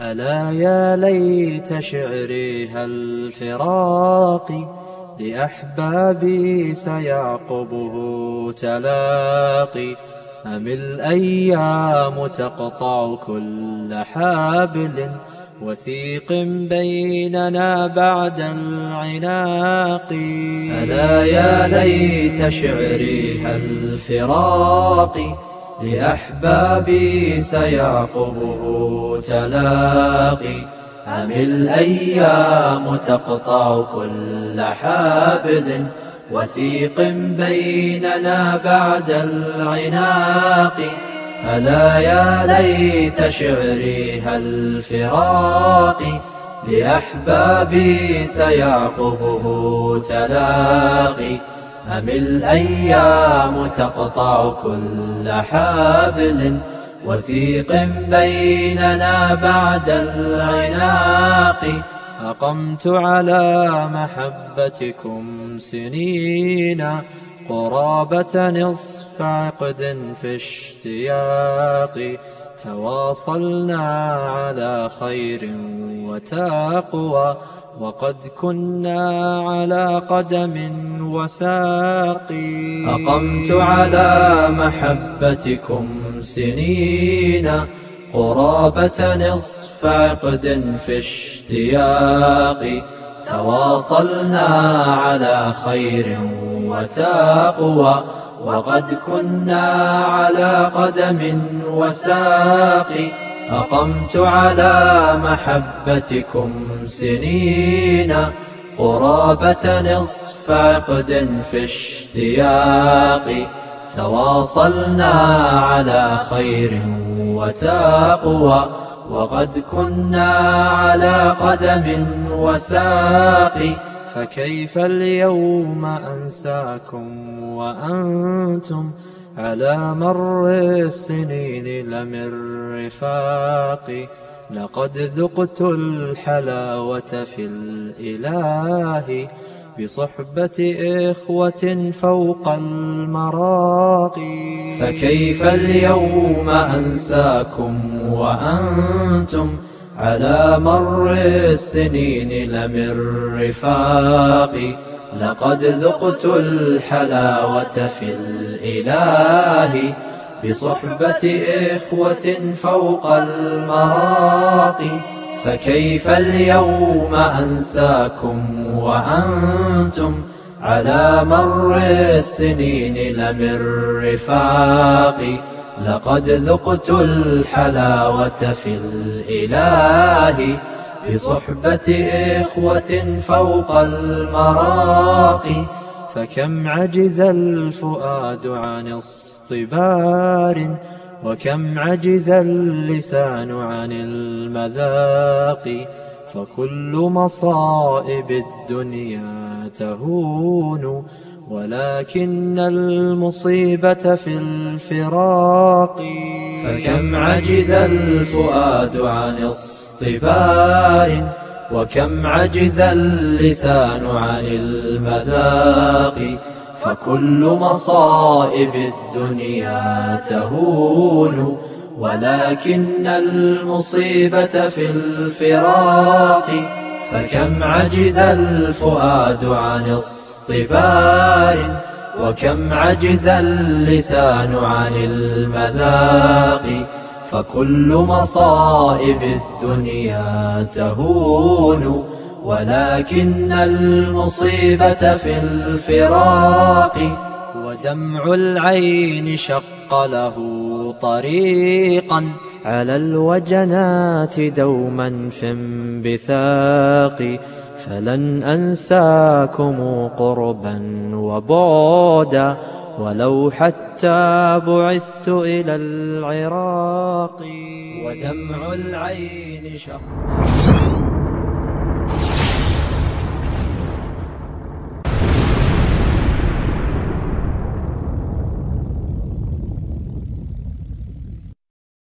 ألا يا ليت شعري هل فراقي لأحبابي سيعقبه تلاقي أم الأيام تقطع كل حابل وثيق بيننا بعد العناق ألا يا ليت شعري هل فراقي لأحبابي سيعقبه تلاقي. أم الأيام تقطع كل حابل وثيق بيننا بعد العناق. ألا يا ليت شعري هل فراقي لأحبابي سيعقبه تلاقي. أم الأيام تقطع كل حابل وثيق بيننا بعد العناق؟ أقمت على محبتكم سنين قرابة نصف عقد في اشتياق. تواصلنا على خير وتقوى. وقد كنا على قدم وساق. أقمت على محبتكم سنين قرابة نصف عقد في اشتياق. تواصلنا على خير وتقوى وقد كنا على قدم وساق. أقمت على محبتكم سنين قرابة نصف عقد في اشتياق تواصلنا على خير وتقوى وقد كنا على قدم وساق فكيف اليوم أنساكم وأنتم على مر السنين لمن رفاقي لقد ذقت الحلاوة في الإله بصحبة إخوة فوق المراقي فكيف اليوم أنساكم وأنتم على مر السنين لمن رفاقي لقد ذقت الحلاوة في الإله بصحبة إخوة فوق المراقي فكيف اليوم أنساكم وأنتم على مر السنين لمن رفاقي لقد ذقت الحلاوة في الإله بصحبة إخوة فوق المراقي فكم عجز الفؤاد عن اصطبار وكم عجز اللسان عن المذاق فكل مصائب الدنيا تهون ولكن المصيبة في الفراق. فكم عجز الفؤاد عن اصطبار وكم عجز اللسان عن المذاق فكل مصائب الدنيا تهون ولكن المصيبة في الفراق فكم عجز الفؤاد عن اصطبار وكم عجز اللسان عن المذاق فكل مصائب الدنيا تهون ولكن المصيبة في الفراق ودمع العين شق له طريقا. على الوجنات دوما في انبثاق فلن أنساكم قربا وبعدا. ولو حتى بعثت إلى العراق. ودمع العين شق.